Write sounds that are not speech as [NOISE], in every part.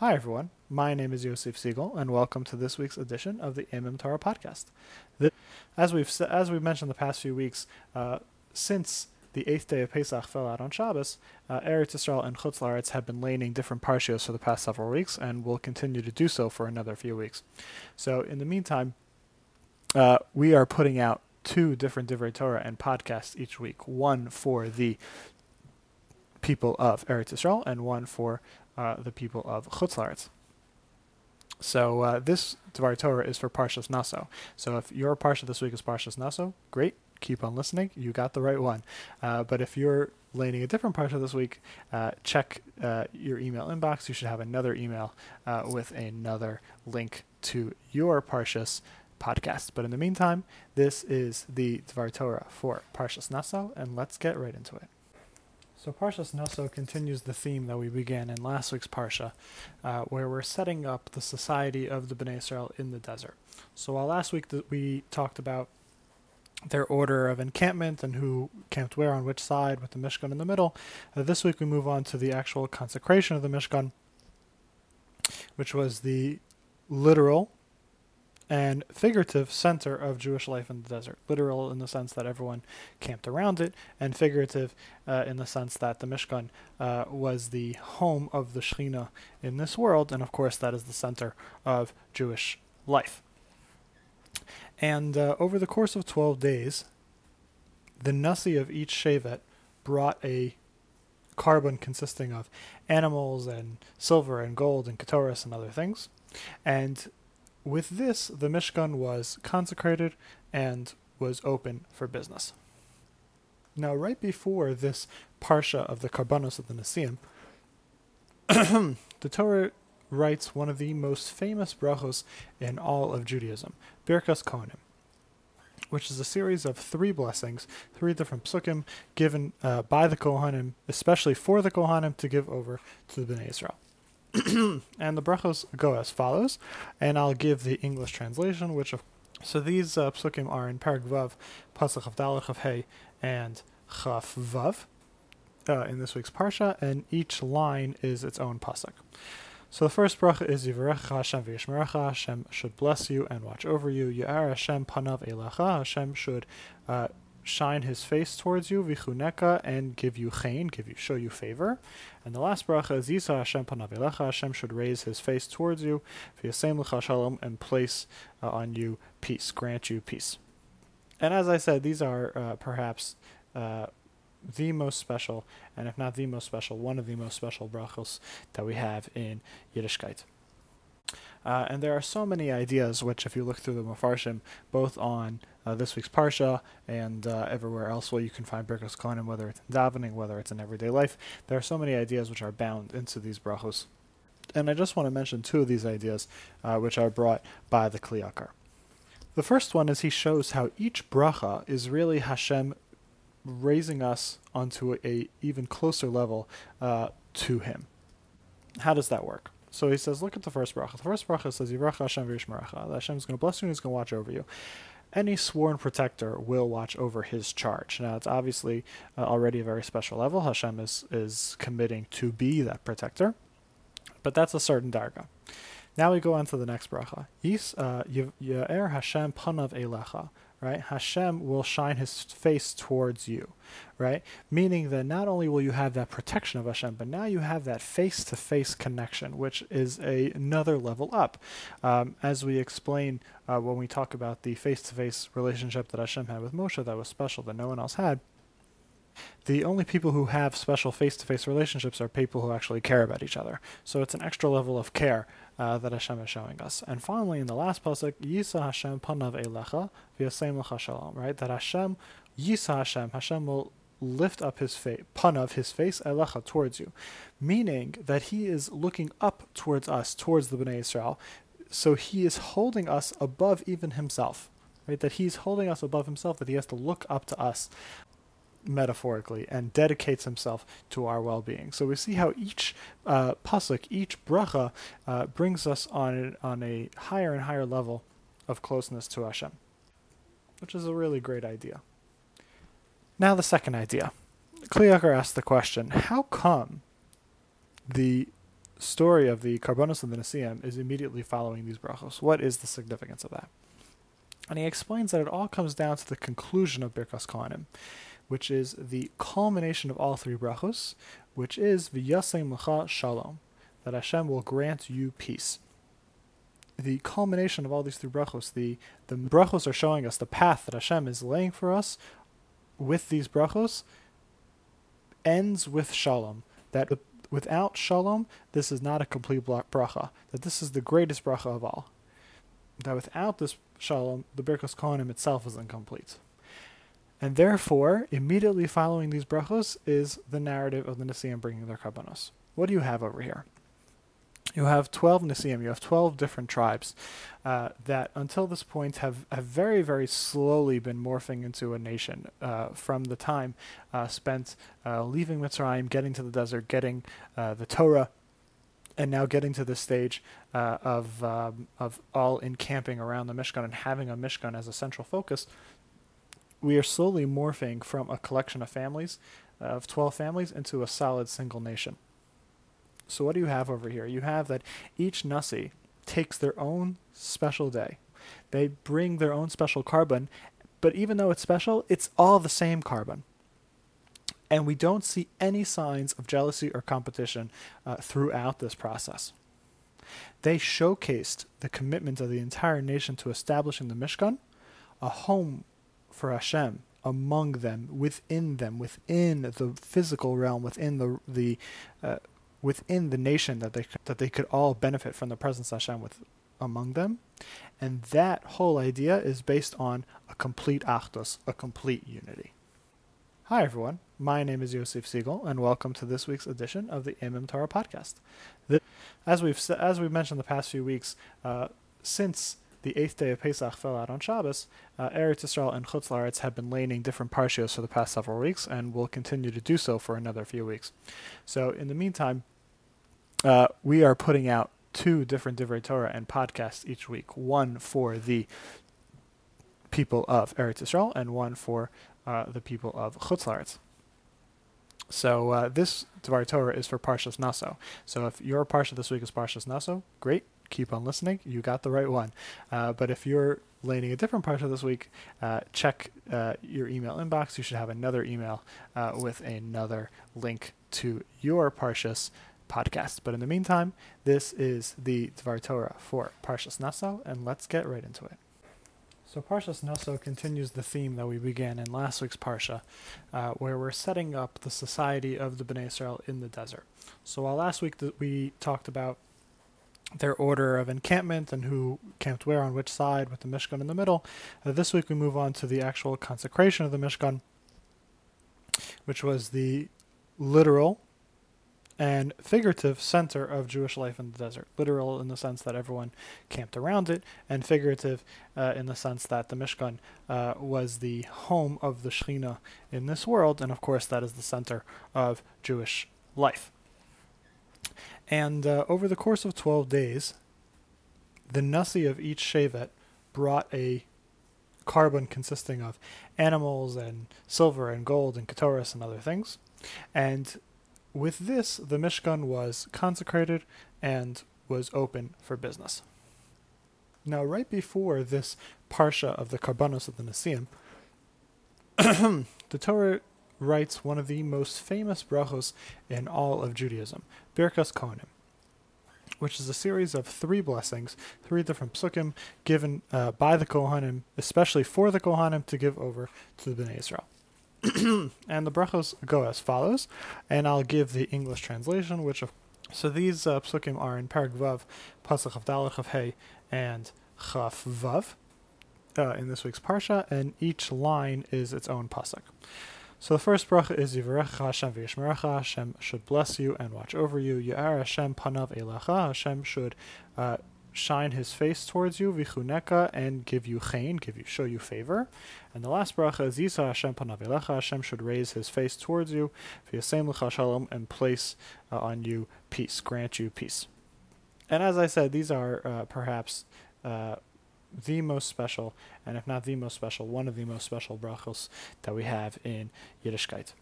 Hi, everyone. My name is Yosef Siegel, and welcome to this week's edition of the MM Torah podcast. As we've as we've mentioned the past few weeks, uh, since the eighth day of Pesach fell out on Shabbos, uh, Eretz Yisrael and Chutz La'aretz have been laning different parshios for the past several weeks, and will continue to do so for another few weeks. So, in the meantime, uh, we are putting out two different Divrei Torah and podcasts each week. One for the people of Eretz Yisrael, and one for uh, the people of Chutz La'aretz. So uh, this Dvar Torah is for Parshas Naso. So if your Parsha this week is Parshas Naso, great, keep on listening. You got the right one. Uh, but if you're laning a different Parsha this week, uh, check uh, your email inbox. You should have another email uh, with another link to your Parshas podcast. But in the meantime, this is the Dvar Torah for Parshas Naso, and let's get right into it. So Parshas Naso continues the theme that we began in last week's Parsha, uh, where we're setting up the society of the Bnei Israel in the desert. So while last week th- we talked about their order of encampment and who camped where on which side with the Mishkan in the middle, uh, this week we move on to the actual consecration of the Mishkan, which was the literal and figurative center of Jewish life in the desert. Literal in the sense that everyone camped around it, and figurative uh, in the sense that the Mishkan uh, was the home of the Shekhinah in this world, and of course that is the center of Jewish life. And uh, over the course of 12 days, the Nasi of each Shevet brought a korban consisting of animals and silver and gold and ketoris and other things. And with this, the Mishkan was consecrated and was open for business. Now, right before this parsha of the Karbanos of the Nasiim, [CLEARS THROAT] the Torah writes one of the most famous brachos in all of Judaism, Birkas Kohanim, which is a series of three blessings, three different psukim given uh, by the Kohanim, especially for the Kohanim to give over to the Bnei Israel. [CLEARS THROAT] and the brachos go as follows, and I'll give the English translation, which of so these uh, psukim are in Perek Vav, Pasach of Dalach of Hey, and Chaf Vav uh, in this week's parsha, and each line is its own pasuk. So the first bracha is Yivarecha Hashem v'yishmerecha. Hashem should bless you and watch over you. Ya'ar Hashem panav elecha. Hashem should uh, shine his face towards you, vichuneka, and give you chain, give you, show you favor. And the last bracha is Hashem panavelecha. Hashem should raise his face towards you, v'yasem lecha shalom, and place uh, on you peace, grant you peace. And as I said, these are uh, perhaps uh, the most special, and if not the most special, one of the most special brachos that we have in Yiddishkeit. Uh, and there are so many ideas, which, if you look through the Mefarshim, both on uh, this week's Parsha and uh, everywhere else where you can find Birkas Kohanim, whether it's in davening, whether it's in everyday life, there are so many ideas which are bound into these brachos. And I just want to mention two of these ideas, uh, which are brought by the Kli Yakar. The first one is he shows how each bracha is really Hashem raising us onto a, a even closer level uh, to Him. How does that work? So he says, look at the first bracha. The first bracha says, Yivracha Hashem v'yishmerecha. Hashem is going to bless you and He's going to watch over you. Any sworn protector will watch over his charge. Now, it's obviously uh, already a very special level. Hashem is, is committing to be that protector, but that's a certain darga. Now we go on to the next bracha. Yis uh, Ya'er Hashem panav elecha right? Hashem will shine his face towards you, right? Meaning that not only will you have that protection of Hashem, but now you have that face to face connection, which is a, another level up. Um, as we explain uh, when we talk about the face to face relationship that Hashem had with Moshe that was special that no one else had. The only people who have special face to face relationships are people who actually care about each other. So it's an extra level of care uh, that Hashem is showing us. And finally, in the last pasuk, Yisa Hashem panav elecha v'yasem lecha shalom. Right, that Hashem, Yisa Hashem, Hashem will lift up his face, panav his face elecha towards you, meaning that he is looking up towards us, towards the Bnei Israel. So he is holding us above even himself. Right, that he's holding us above himself, that he has to look up to us metaphorically, and dedicates himself to our well-being. So we see how each uh, pasuk, each bracha, uh, brings us on on a higher and higher level of closeness to Hashem, which is a really great idea. Now the second idea, Kli Yakar asked the question: How come the story of the Karbonos of the Nasiim is immediately following these brachos. What is the significance of that? And he explains that it all comes down to the conclusion of Birkas Kohanim, which is the culmination of all three brachos, which is V'yasem Lecha Shalom, that Hashem will grant you peace. The culmination of all these three brachos, the, the brachos are showing us the path that Hashem is laying for us with these brachos, ends with Shalom. That without Shalom, this is not a complete bracha. That this is the greatest bracha of all. That without this Shalom, the Birkas Kohanim itself is incomplete. And therefore, immediately following these brachos is the narrative of the Nasiim bringing their karbanos. What do you have over here? You have 12 Nasiim, you have 12 different tribes uh, that until this point have, have very, very slowly been morphing into a nation uh, from the time uh, spent uh, leaving Mitzrayim, getting to the desert, getting uh, the Torah, and now getting to the stage uh, of, um, of all encamping around the Mishkan and having a Mishkan as a central focus we are slowly morphing from a collection of families, uh, of 12 families, into a solid single nation. So, what do you have over here? You have that each Nasi takes their own special day. They bring their own special korban, but even though it's special, it's all the same korban. And we don't see any signs of jealousy or competition uh, throughout this process. They showcased the commitment of the entire nation to establishing the Mishkan, a home for Hashem among them, within them, within the physical realm, within the the uh, within the nation that they that they could all benefit from the presence of Hashem with among them, and that whole idea is based on a complete achdus, a complete unity. Hi everyone, my name is Yosef Siegel, and welcome to this week's edition of the Imam Torah podcast. as we've as we've mentioned the past few weeks, uh, since the eighth day of Pesach fell out on Shabbos, uh, Eretz Yisrael and Chutz La'aretz have been laning different parshios for the past several weeks and will continue to do so for another few weeks. So in the meantime, uh, we are putting out two different Divrei Torah and podcasts each week. One for the people of Eretz Yisrael and one for uh, the people of Chutz La'aretz. So uh, this Dvar Torah is for Parshas Naso. So if your Parsha this week is Parshas Naso, great keep on listening. You got the right one. Uh, but if you're laning a different parsha this week, uh, check uh, your email inbox. You should have another email uh, with another link to your Parshas podcast. But in the meantime, this is the Dvar Torah for Parshas Naso, and let's get right into it. So Parshas Naso continues the theme that we began in last week's Parsha, uh, where we're setting up the society of the Bnei Israel in the desert. So while last week th- we talked about their order of encampment and who camped where on which side with the Mishkan in the middle. Uh, this week we move on to the actual consecration of the Mishkan, which was the literal and figurative center of Jewish life in the desert. Literal in the sense that everyone camped around it, and figurative uh, in the sense that the Mishkan uh, was the home of the Shekhinah in this world, and of course that is the center of Jewish life. And uh, over the course of 12 days, the Nasi of each Shevet brought a korban consisting of animals and silver and gold and ketoris and other things. And with this, the Mishkan was consecrated and was open for business. Now, right before this parsha of the Karbanos of the Nasiim, [CLEARS THROAT] the Torah writes one of the most famous brachos in all of Judaism, Birkas Kohanim, which is a series of three blessings, three different psukim given uh, by the Kohanim, especially for the Kohanim to give over to the Bnei Israel. [CLEARS THROAT] and the brachos go as follows, and I'll give the English translation, which of so these uh, psukim are in Perek Vav, Pasach of Dalach of Hey, and Chaf Vav uh, in this week's parsha, and each line is its own pasuk. So the first bracha is Yivarecha Hashem v'yishmerecha. Hashem should bless you and watch over you. Ya'ar Hashem panav elecha. Hashem should uh, shine His face towards you v'chuneka and give you chain, give you show you favor. And the last bracha is Yisa Hashem panav elecha. Hashem should raise His face towards you v'yasem lecha shalom and place uh, on you peace, grant you peace. And as I said, these are uh, perhaps uh, the most special, and if not the most special, one of the most special brachos that we have in Yiddishkeit.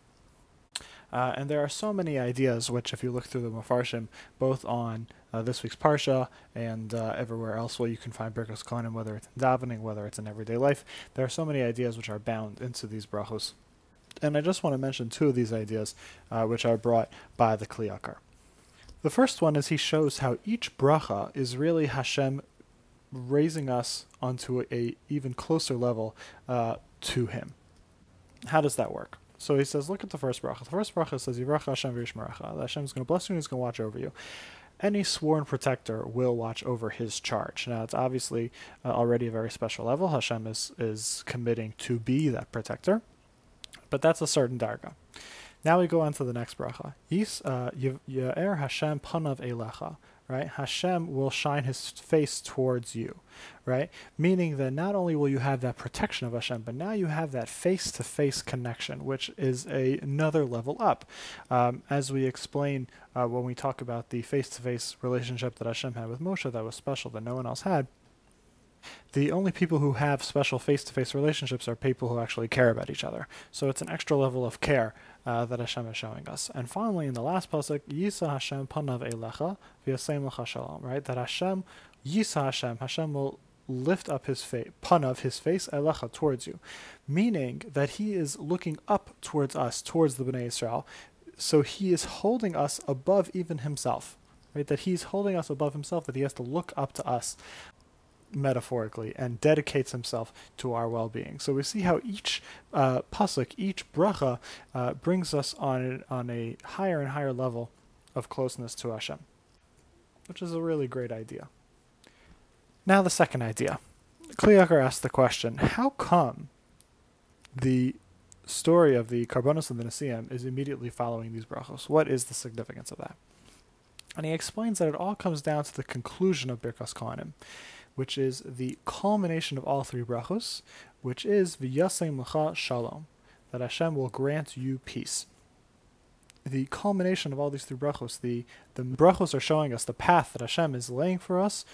Uh, and there are so many ideas, which, if you look through the Mefarshim, both on uh, this week's Parsha and uh, everywhere else where you can find Birkas Kohanim, whether it's in davening, whether it's in everyday life, there are so many ideas which are bound into these brachos. And I just want to mention two of these ideas, uh, which are brought by the Kli Yakar. The first one is he shows how each bracha is really Hashem raising us onto a, a even closer level uh, to Him. How does that work? So he says, look at the first bracha. The first bracha says, Yivrach Hashem v'yishmerecha. Hashem is going to bless you and He's going to watch over you. Any sworn protector will watch over his charge. Now, it's obviously uh, already a very special level. Hashem is, is committing to be that protector, but that's a certain darga. Now we go on to the next bracha. Yis uh, Ya'er Hashem panav elecha right? Hashem will shine his face towards you, right? Meaning that not only will you have that protection of Hashem, but now you have that face to face connection, which is a, another level up. Um, as we explain uh, when we talk about the face to face relationship that Hashem had with Moshe that was special that no one else had. The only people who have special face to face relationships are people who actually care about each other. So it's an extra level of care uh, that Hashem is showing us. And finally, in the last pasuk, Yisa Hashem panav elecha v'yasem lecha shalom. Right, that Hashem, Yisa Hashem, Hashem will lift up his face, panav his face elecha towards you, meaning that he is looking up towards us, towards the Bnei Israel. So he is holding us above even himself. Right, that he's holding us above himself, that he has to look up to us metaphorically, and dedicates himself to our well-being. So we see how each uh, pasuk, each bracha, uh, brings us on on a higher and higher level of closeness to Hashem, which is a really great idea. Now the second idea, Kli Yakar asked the question: How come the story of the Karbonos and the Nesiim is immediately following these brachos? What is the significance of that? And he explains that it all comes down to the conclusion of Birkas Kohanim which is the culmination of all three brachos, which is v'yasem lecha shalom, that Hashem will grant you peace. The culmination of all these three brachos, the, the brachos are showing us the path that Hashem is laying for us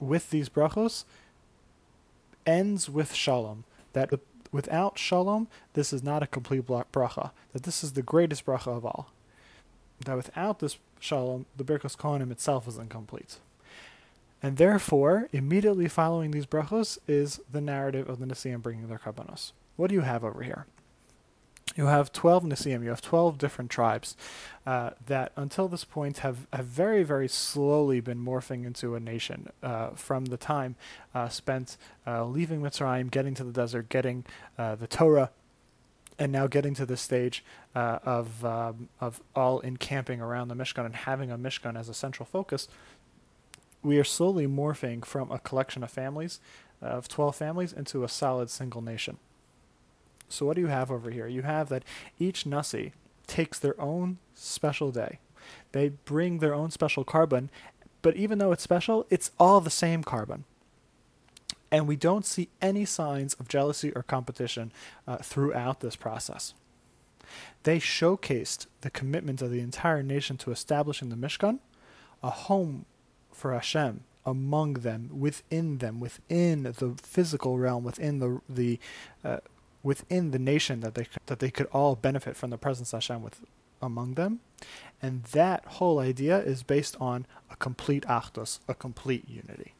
with these brachos, ends with shalom. That without shalom, this is not a complete bracha. That this is the greatest bracha of all. That without this shalom, the Birkas Kohanim itself is incomplete. And therefore, immediately following these brachos is the narrative of the Nesiim bringing their karbanos. What do you have over here? You have 12 Nesiim, you have 12 different tribes uh, that until this point have, have very, very slowly been morphing into a nation uh, from the time uh, spent uh, leaving Mitzrayim, getting to the desert, getting uh, the Torah, and now getting to the stage uh, of, um, of all encamping around the Mishkan and having a Mishkan as a central focus we are slowly morphing from a collection of families, uh, of 12 families, into a solid single nation. So, what do you have over here? You have that each Nasi takes their own special day. They bring their own special korban, but even though it's special, it's all the same korban. And we don't see any signs of jealousy or competition uh, throughout this process. They showcased the commitment of the entire nation to establishing the Mishkan, a home for Hashem among them, within them, within the physical realm, within the the uh, within the nation that they that they could all benefit from the presence of Hashem with among them, and that whole idea is based on a complete achdus, a complete unity.